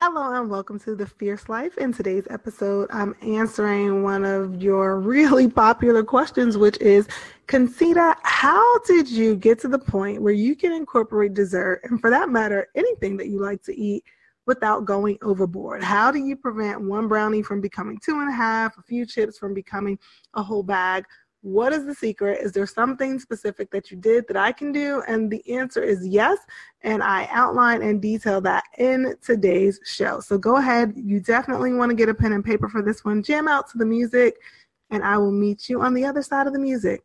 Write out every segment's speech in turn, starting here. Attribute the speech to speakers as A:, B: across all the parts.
A: Hello and welcome to the Fierce Life. In today's episode, I'm answering one of your really popular questions, which is Concita, how did you get to the point where you can incorporate dessert and, for that matter, anything that you like to eat without going overboard? How do you prevent one brownie from becoming two and a half, a few chips from becoming a whole bag? What is the secret? Is there something specific that you did that I can do? And the answer is yes. And I outline and detail that in today's show. So go ahead. You definitely want to get a pen and paper for this one. Jam out to the music, and I will meet you on the other side of the music.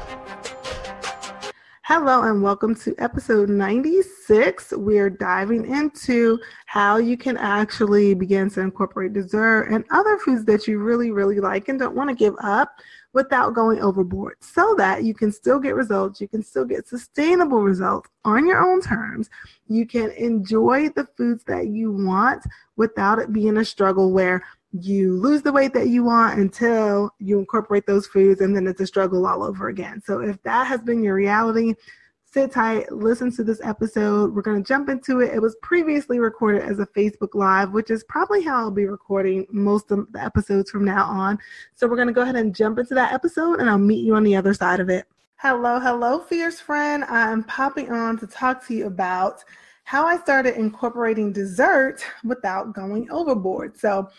A: Hello and welcome to episode 96. We're diving into how you can actually begin to incorporate dessert and other foods that you really, really like and don't want to give up without going overboard so that you can still get results. You can still get sustainable results on your own terms. You can enjoy the foods that you want without it being a struggle where you lose the weight that you want until you incorporate those foods and then it's a struggle all over again. So if that has been your reality, sit tight, listen to this episode. We're going to jump into it. It was previously recorded as a Facebook Live, which is probably how I'll be recording most of the episodes from now on. So we're going to go ahead and jump into that episode and I'll meet you on the other side of it. Hello, hello, fierce friend. I'm popping on to talk to you about how I started incorporating dessert without going overboard. So,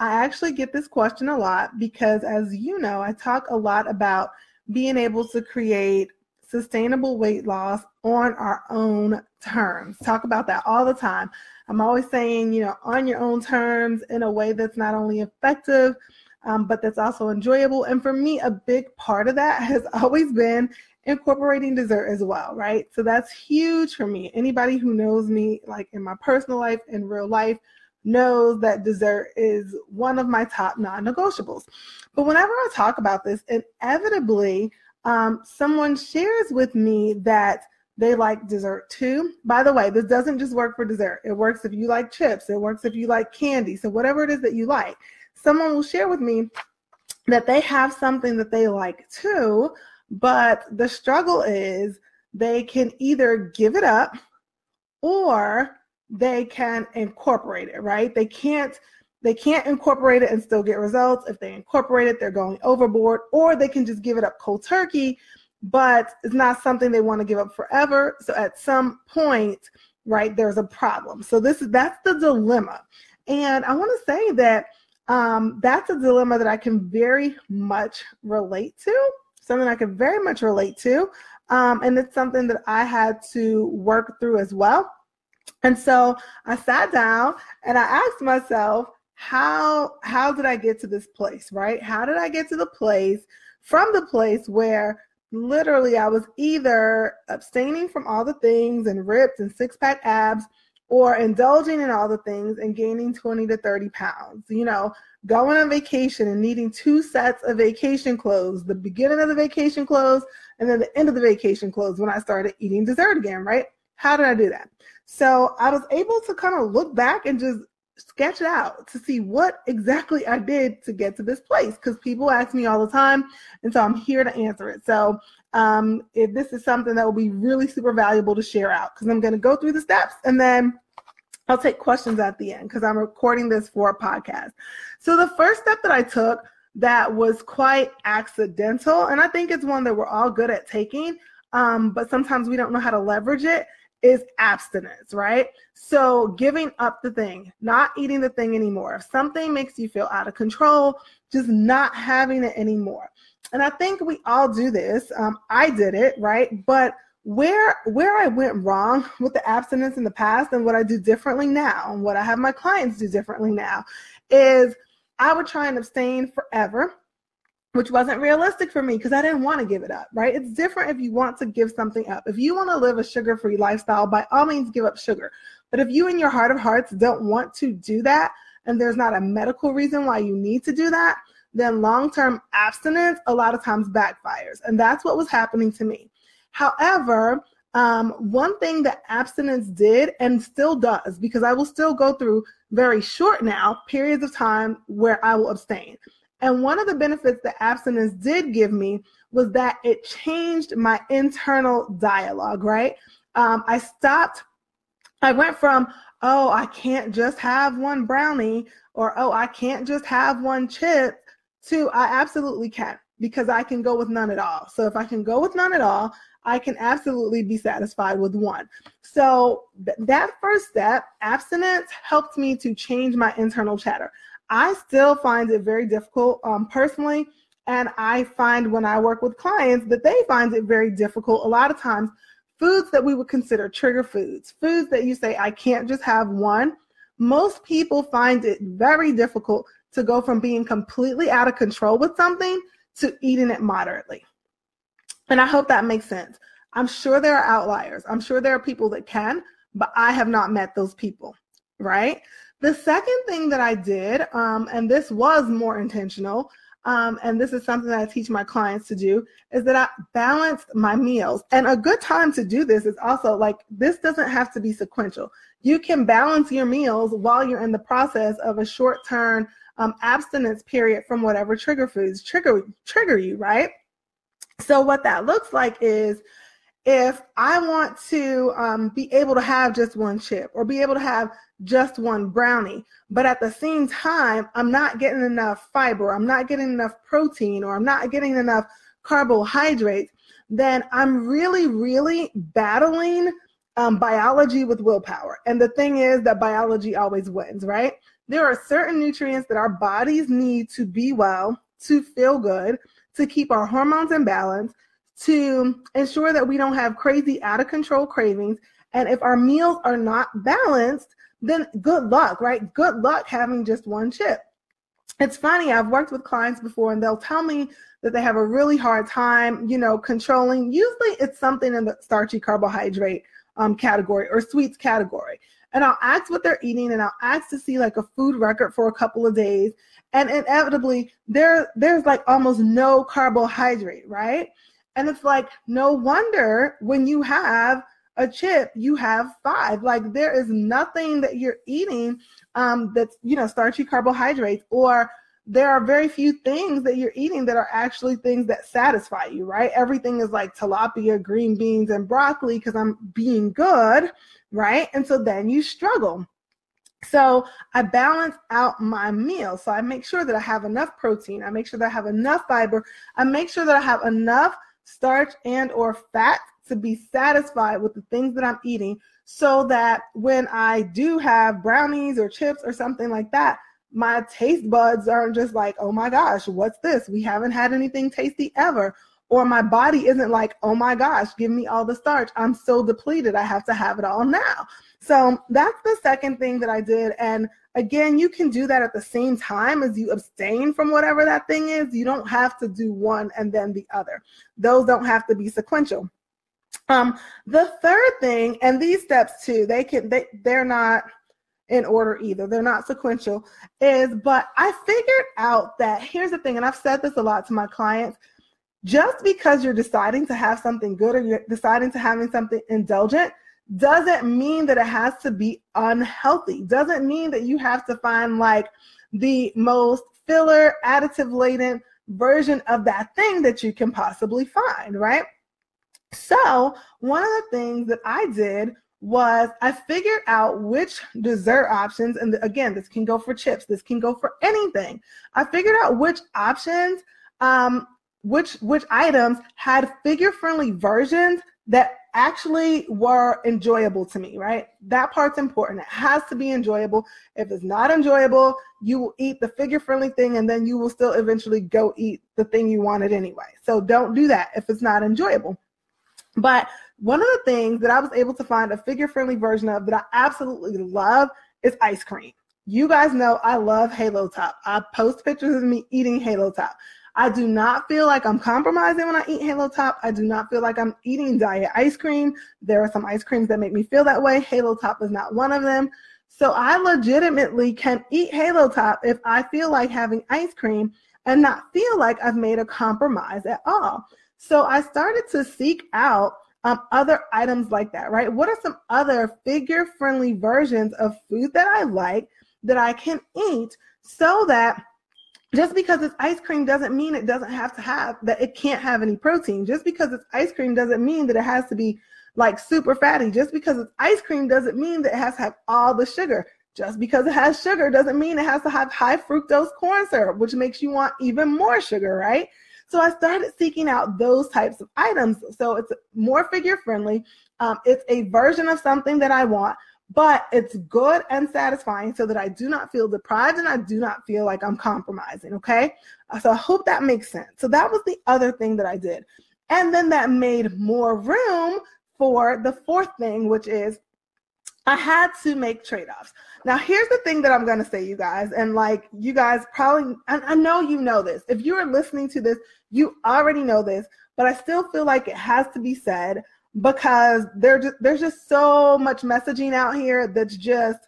A: I actually get this question a lot because, as you know, I talk a lot about being able to create sustainable weight loss on our own terms. Talk about that all the time. I'm always saying, you know, on your own terms in a way that's not only effective, um, but that's also enjoyable. And for me, a big part of that has always been incorporating dessert as well, right? So that's huge for me. Anybody who knows me, like in my personal life, in real life, knows that dessert is one of my top non negotiables. But whenever I talk about this, inevitably um, someone shares with me that they like dessert too. By the way, this doesn't just work for dessert, it works if you like chips, it works if you like candy. So, whatever it is that you like, someone will share with me that they have something that they like too, but the struggle is they can either give it up or they can incorporate it, right? They can't they can't incorporate it and still get results. If they incorporate it, they're going overboard, or they can just give it up cold turkey, but it's not something they want to give up forever. So at some point, right, there's a problem. So this is that's the dilemma. And I want to say that um, that's a dilemma that I can very much relate to, something I can very much relate to. Um, and it's something that I had to work through as well. And so I sat down and I asked myself, how how did I get to this place, right? How did I get to the place from the place where literally I was either abstaining from all the things and ripped and six pack abs or indulging in all the things and gaining 20 to 30 pounds. You know, going on vacation and needing two sets of vacation clothes, the beginning of the vacation clothes and then the end of the vacation clothes when I started eating dessert again, right? How did I do that? So I was able to kind of look back and just sketch it out to see what exactly I did to get to this place because people ask me all the time, and so I'm here to answer it. So um, if this is something that will be really super valuable to share out, because I'm going to go through the steps and then I'll take questions at the end because I'm recording this for a podcast. So the first step that I took that was quite accidental, and I think it's one that we're all good at taking, um, but sometimes we don't know how to leverage it is abstinence, right? So giving up the thing, not eating the thing anymore. If something makes you feel out of control, just not having it anymore. And I think we all do this. Um, I did it, right? But where where I went wrong with the abstinence in the past and what I do differently now and what I have my clients do differently now is I would try and abstain forever which wasn't realistic for me because I didn't want to give it up, right? It's different if you want to give something up. If you want to live a sugar free lifestyle, by all means, give up sugar. But if you, in your heart of hearts, don't want to do that, and there's not a medical reason why you need to do that, then long term abstinence a lot of times backfires. And that's what was happening to me. However, um, one thing that abstinence did and still does, because I will still go through very short now periods of time where I will abstain. And one of the benefits that abstinence did give me was that it changed my internal dialogue, right? Um, I stopped, I went from, oh, I can't just have one brownie or, oh, I can't just have one chip to, I absolutely can because I can go with none at all. So if I can go with none at all, I can absolutely be satisfied with one. So th- that first step, abstinence, helped me to change my internal chatter. I still find it very difficult um, personally. And I find when I work with clients that they find it very difficult a lot of times. Foods that we would consider trigger foods, foods that you say, I can't just have one. Most people find it very difficult to go from being completely out of control with something to eating it moderately. And I hope that makes sense. I'm sure there are outliers. I'm sure there are people that can, but I have not met those people, right? The second thing that I did, um, and this was more intentional, um, and this is something that I teach my clients to do, is that I balanced my meals. And a good time to do this is also like this doesn't have to be sequential. You can balance your meals while you're in the process of a short term um, abstinence period from whatever trigger foods trigger trigger you, right? So what that looks like is if I want to um, be able to have just one chip or be able to have just one brownie, but at the same time, I'm not getting enough fiber, I'm not getting enough protein, or I'm not getting enough carbohydrates, then I'm really, really battling um, biology with willpower. And the thing is that biology always wins, right? There are certain nutrients that our bodies need to be well, to feel good, to keep our hormones in balance, to ensure that we don't have crazy out of control cravings. And if our meals are not balanced, then good luck, right? Good luck having just one chip. It's funny, I've worked with clients before and they'll tell me that they have a really hard time, you know, controlling. Usually it's something in the starchy carbohydrate um, category or sweets category. And I'll ask what they're eating and I'll ask to see like a food record for a couple of days. And inevitably there there's like almost no carbohydrate, right? And it's like, no wonder when you have a chip, you have five. Like there is nothing that you're eating um, that's, you know, starchy carbohydrates, or there are very few things that you're eating that are actually things that satisfy you, right? Everything is like tilapia, green beans, and broccoli because I'm being good, right? And so then you struggle. So I balance out my meal. So I make sure that I have enough protein. I make sure that I have enough fiber. I make sure that I have enough starch and or fat to be satisfied with the things that I'm eating so that when I do have brownies or chips or something like that, my taste buds aren't just like, oh my gosh, what's this? We haven't had anything tasty ever. Or my body isn't like, oh my gosh, give me all the starch. I'm so depleted. I have to have it all now. So that's the second thing that I did. And Again, you can do that at the same time as you abstain from whatever that thing is. You don't have to do one and then the other. Those don't have to be sequential. Um, the third thing, and these steps too, they can they they're not in order either. They're not sequential. Is but I figured out that here's the thing, and I've said this a lot to my clients. Just because you're deciding to have something good or you're deciding to having something indulgent doesn't mean that it has to be unhealthy. Doesn't mean that you have to find like the most filler, additive laden version of that thing that you can possibly find, right? So, one of the things that I did was I figured out which dessert options, and again, this can go for chips, this can go for anything. I figured out which options, um, which which items had figure friendly versions that actually were enjoyable to me, right? That part's important. It has to be enjoyable. If it's not enjoyable, you will eat the figure friendly thing and then you will still eventually go eat the thing you wanted anyway. So don't do that if it's not enjoyable. But one of the things that I was able to find a figure friendly version of that I absolutely love is ice cream. You guys know I love Halo Top. I post pictures of me eating Halo Top. I do not feel like I'm compromising when I eat Halo Top. I do not feel like I'm eating diet ice cream. There are some ice creams that make me feel that way. Halo Top is not one of them. So I legitimately can eat Halo Top if I feel like having ice cream and not feel like I've made a compromise at all. So I started to seek out um, other items like that, right? What are some other figure friendly versions of food that I like that I can eat so that just because it's ice cream doesn't mean it doesn't have to have that it can't have any protein. Just because it's ice cream doesn't mean that it has to be like super fatty. Just because it's ice cream doesn't mean that it has to have all the sugar. Just because it has sugar doesn't mean it has to have high fructose corn syrup, which makes you want even more sugar, right? So I started seeking out those types of items. So it's more figure friendly. Um, it's a version of something that I want, but it's good and satisfying so that I do not feel deprived and I do not feel like I'm compromising. Okay. So I hope that makes sense. So that was the other thing that I did. And then that made more room for the fourth thing, which is I had to make trade offs. Now, here's the thing that I'm going to say, you guys, and like you guys probably, I know you know this. If you are listening to this, you already know this, but I still feel like it has to be said because just, there's just so much messaging out here that's just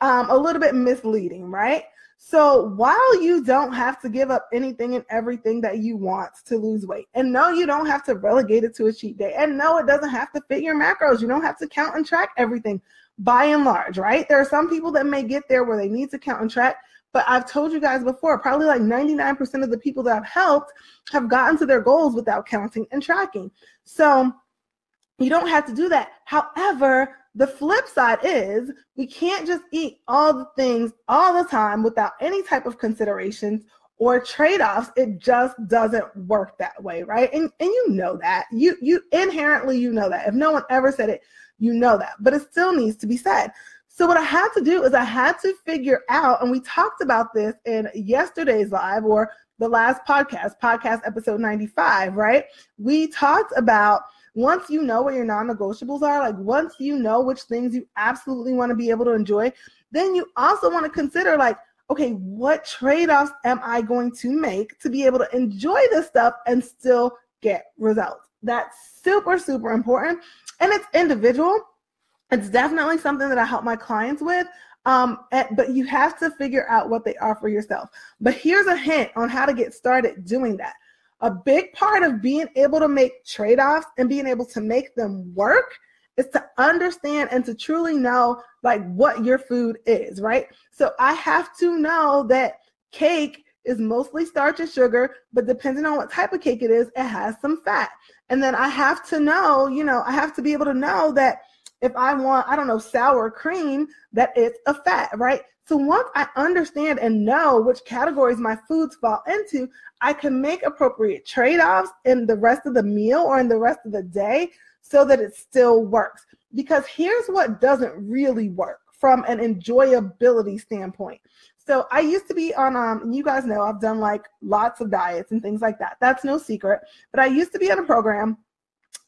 A: um, a little bit misleading, right? So while you don't have to give up anything and everything that you want to lose weight, and no, you don't have to relegate it to a cheat day, and no, it doesn't have to fit your macros. You don't have to count and track everything by and large, right? There are some people that may get there where they need to count and track, but I've told you guys before, probably like 99% of the people that I've helped have gotten to their goals without counting and tracking. So you don't have to do that. However, the flip side is we can't just eat all the things all the time without any type of considerations or trade-offs. It just doesn't work that way, right? And and you know that. You you inherently you know that. If no one ever said it, you know that. But it still needs to be said. So what I had to do is I had to figure out, and we talked about this in yesterday's live or the last podcast, podcast episode 95, right? We talked about once you know what your non-negotiables are, like once you know which things you absolutely want to be able to enjoy, then you also want to consider like, okay, what trade-offs am I going to make to be able to enjoy this stuff and still get results? That's super, super important. And it's individual. It's definitely something that I help my clients with. Um, and, but you have to figure out what they are for yourself. But here's a hint on how to get started doing that a big part of being able to make trade offs and being able to make them work is to understand and to truly know like what your food is, right? So I have to know that cake is mostly starch and sugar, but depending on what type of cake it is, it has some fat. And then I have to know, you know, I have to be able to know that if I want, I don't know, sour cream, that it's a fat, right? So once I understand and know which categories my foods fall into, I can make appropriate trade offs in the rest of the meal or in the rest of the day so that it still works. Because here's what doesn't really work from an enjoyability standpoint. So I used to be on um you guys know I've done like lots of diets and things like that. That's no secret. But I used to be on a program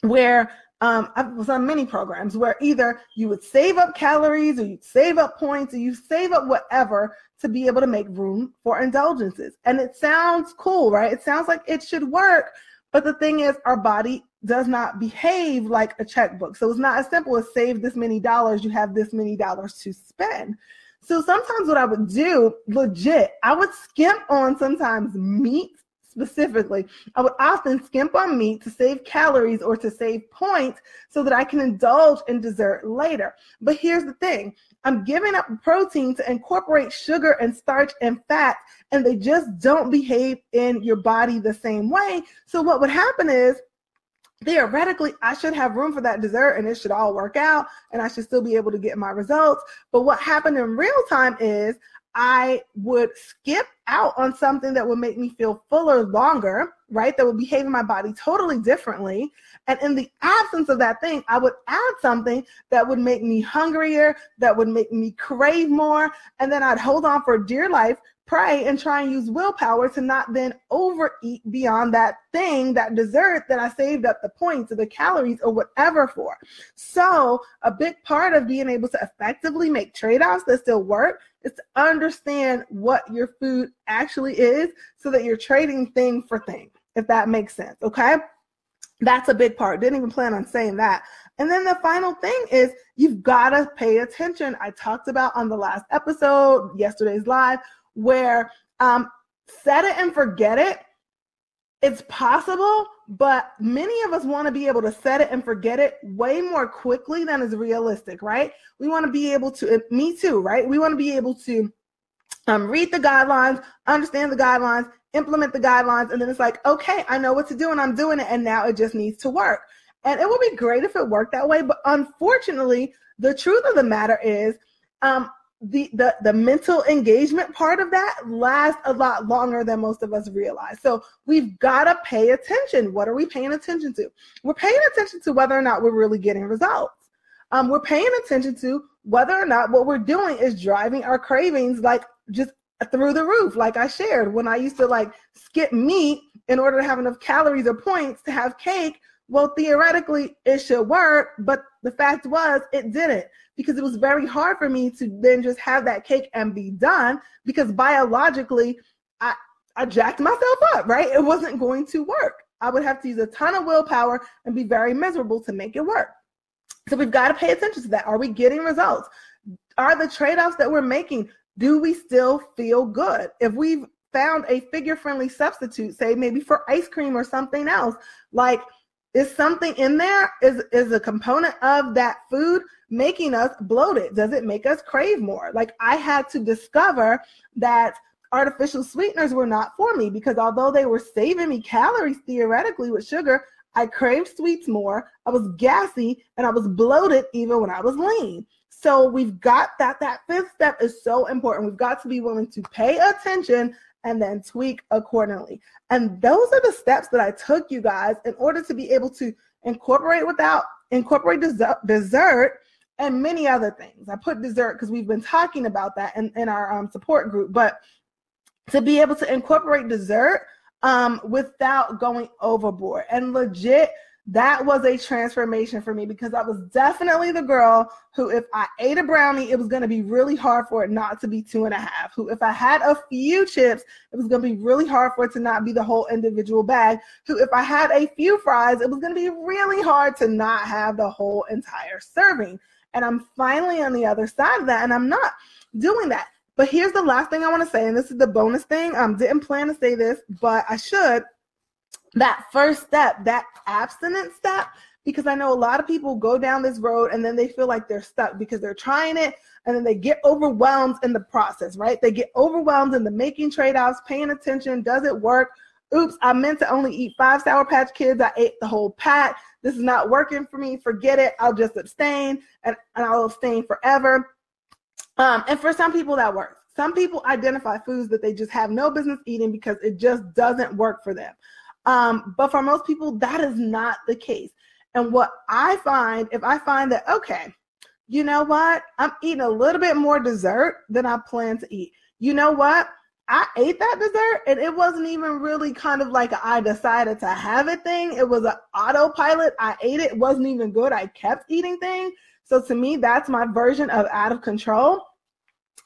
A: where um, I was on many programs where either you would save up calories or you'd save up points or you save up whatever to be able to make room for indulgences. And it sounds cool, right? It sounds like it should work. But the thing is, our body does not behave like a checkbook. So it's not as simple as save this many dollars, you have this many dollars to spend. So sometimes what I would do, legit, I would skimp on sometimes meat specifically, I would often skimp on meat to save calories or to save points so that I can indulge in dessert later. But here's the thing I'm giving up protein to incorporate sugar and starch and fat, and they just don't behave in your body the same way. So, what would happen is, theoretically I should have room for that dessert and it should all work out and I should still be able to get my results. But what happened in real time is I would skip out on something that would make me feel fuller longer, right? That would behave in my body totally differently. And in the absence of that thing, I would add something that would make me hungrier, that would make me crave more. And then I'd hold on for dear life pray and try and use willpower to not then overeat beyond that thing, that dessert that I saved up the points or the calories or whatever for. So, a big part of being able to effectively make trade offs that still work is to understand what your food actually is so that you're trading thing for thing, if that makes sense. Okay. That's a big part. Didn't even plan on saying that And then the final thing is you've got to pay attention. I talked about on the last episode, yesterday's live, where um, set it and forget it. It's possible, but many of us want to be able to set it and forget it way more quickly than is realistic, right? We want to be able to, me too, right? We want to be able to um, read the guidelines, understand the guidelines, implement the guidelines, and then it's like, okay, I know what to do and I'm doing it, and now it just needs to work. And it would be great if it worked that way, but unfortunately, the truth of the matter is, um, the, the the mental engagement part of that lasts a lot longer than most of us realize. So we've got to pay attention. What are we paying attention to? We're paying attention to whether or not we're really getting results. Um, we're paying attention to whether or not what we're doing is driving our cravings like just through the roof. Like I shared when I used to like skip meat in order to have enough calories or points to have cake well, theoretically, it should work, but the fact was it didn't because it was very hard for me to then just have that cake and be done because biologically, I, I jacked myself up, right? It wasn't going to work. I would have to use a ton of willpower and be very miserable to make it work. So we've got to pay attention to that. Are we getting results? Are the trade offs that we're making, do we still feel good? If we've found a figure friendly substitute, say maybe for ice cream or something else, like is something in there is is a component of that food making us bloated? Does it make us crave more? Like i had to discover that artificial sweeteners were not for me because although they were saving me calories theoretically with sugar i craved sweets more i was gassy and i was bloated even when i was lean. So we've got that that fifth step is so important. We've got to be willing to pay attention and then tweak accordingly. And those are the steps that I took, you guys, in order to be able to incorporate without incorporate dessert and many other things. I put dessert because we've been talking about that in, in our um, support group, but to be able to incorporate dessert um, without going overboard and legit that was a transformation for me because I was definitely the girl who, if I ate a brownie, it was going to be really hard for it not to be two and a half. Who, if I had a few chips, it was going to be really hard for it to not be the whole individual bag. Who, if I had a few fries, it was going to be really hard to not have the whole entire serving. And I'm finally on the other side of that, and I'm not doing that. But here's the last thing I want to say, and this is the bonus thing. I um, didn't plan to say this, but I should that first step, that abstinence step, because I know a lot of people go down this road and then they feel like they're stuck because they're trying it and then they get overwhelmed in the process, right? They get overwhelmed in the making trade offs, paying attention. Does it work? Oops, I meant to only eat five Sour Patch Kids. I ate the whole pack. This is not working for me. Forget it. I'll just abstain and, and I'll abstain forever. Um, and for some people, that works. Some people identify foods that they just have no business eating because it just doesn't work for them. Um, but for most people, that is not the case. And what I find, if I find that, okay, you know what? I'm eating a little bit more dessert than I plan to eat. You know what? I ate that dessert and it wasn't even really kind of like I decided to have it thing. It was an autopilot. I ate it. It wasn't even good. I kept eating things. So to me, that's my version of out of control.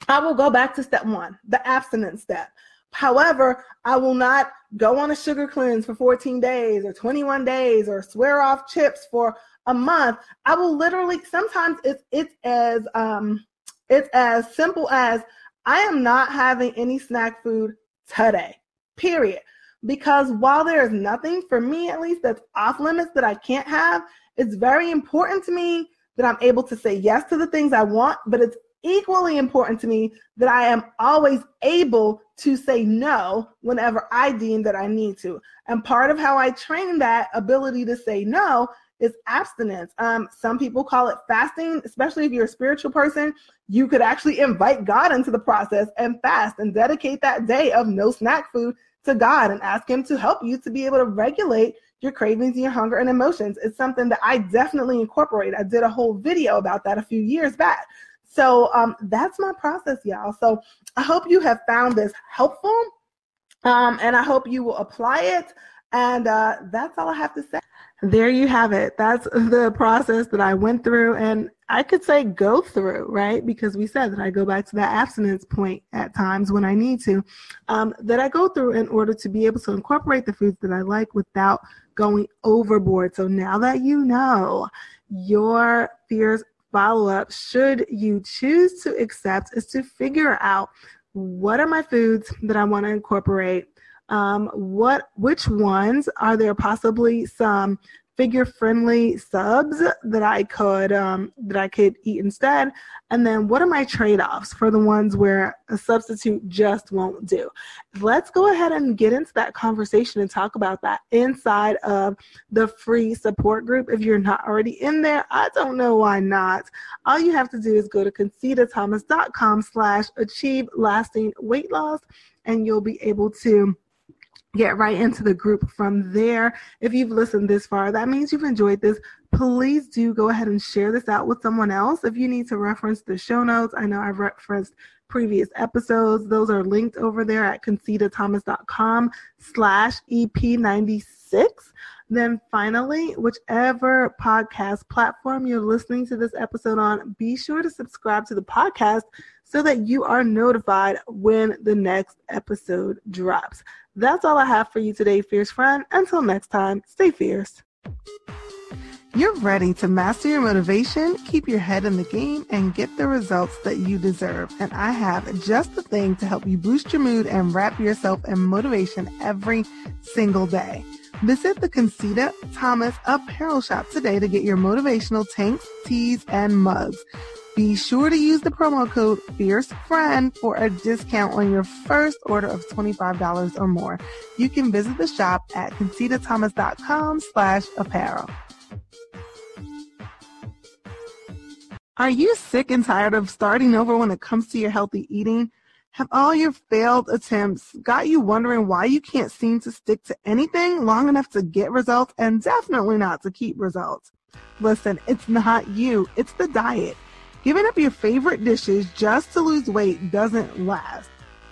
A: I will go back to step one, the abstinence step. However, I will not go on a sugar cleanse for 14 days or 21 days or swear off chips for a month. I will literally sometimes it's it's as um it's as simple as I am not having any snack food today. Period. Because while there is nothing for me at least that's off limits that I can't have, it's very important to me that I'm able to say yes to the things I want, but it's equally important to me that I am always able to say no whenever I deem that I need to. And part of how I train that ability to say no is abstinence. Um, some people call it fasting, especially if you're a spiritual person. You could actually invite God into the process and fast and dedicate that day of no snack food to God and ask Him to help you to be able to regulate your cravings your hunger and emotions. It's something that I definitely incorporate. I did a whole video about that a few years back. So um, that's my process, y'all. So I hope you have found this helpful, um, and I hope you will apply it. And uh, that's all I have to say. There you have it. That's the process that I went through, and I could say go through, right? Because we said that I go back to that abstinence point at times when I need to, um, that I go through in order to be able to incorporate the foods that I like without going overboard. So now that you know, your fierce follow up, should you choose to accept, is to figure out what are my foods that I want to incorporate. Um, what, which ones are there possibly some figure friendly subs that I could um, that I could eat instead? And then what are my trade offs for the ones where a substitute just won't do? Let's go ahead and get into that conversation and talk about that inside of the free support group. If you're not already in there, I don't know why not. All you have to do is go to concitathomas.com slash achieve lasting weight loss and you'll be able to get right into the group from there. If you've listened this far, that means you've enjoyed this. Please do go ahead and share this out with someone else. If you need to reference the show notes, I know I've referenced previous episodes. Those are linked over there at concitathomas.com slash EP96. Then finally, whichever podcast platform you're listening to this episode on, be sure to subscribe to the podcast so that you are notified when the next episode drops. That's all I have for you today, fierce friend. Until next time, stay fierce. You're ready to master your motivation, keep your head in the game, and get the results that you deserve. And I have just the thing to help you boost your mood and wrap yourself in motivation every single day. Visit the Concita Thomas apparel shop today to get your motivational tanks, tees, and mugs. Be sure to use the promo code FierceFriend for a discount on your first order of $25 or more. You can visit the shop at concitathomas.com slash apparel. Are you sick and tired of starting over when it comes to your healthy eating? Have all your failed attempts got you wondering why you can't seem to stick to anything long enough to get results and definitely not to keep results? Listen, it's not you, it's the diet. Giving up your favorite dishes just to lose weight doesn't last.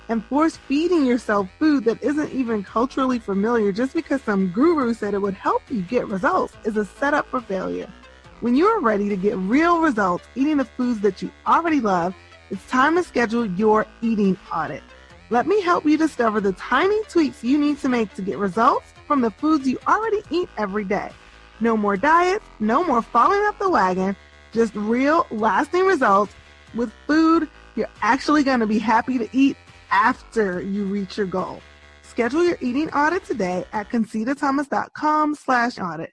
A: And force feeding yourself food that isn't even culturally familiar just because some guru said it would help you get results is a setup for failure. When you are ready to get real results eating the foods that you already love, it's time to schedule your eating audit. Let me help you discover the tiny tweaks you need to make to get results from the foods you already eat every day. No more diets, no more falling off the wagon, just real lasting results with food you're actually going to be happy to eat after you reach your goal. Schedule your eating audit today at concitathomas.com slash audit.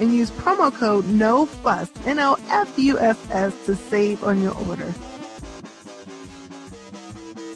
A: and use promo code NOFUSS, N-O-F-U-S-S, to save on your order.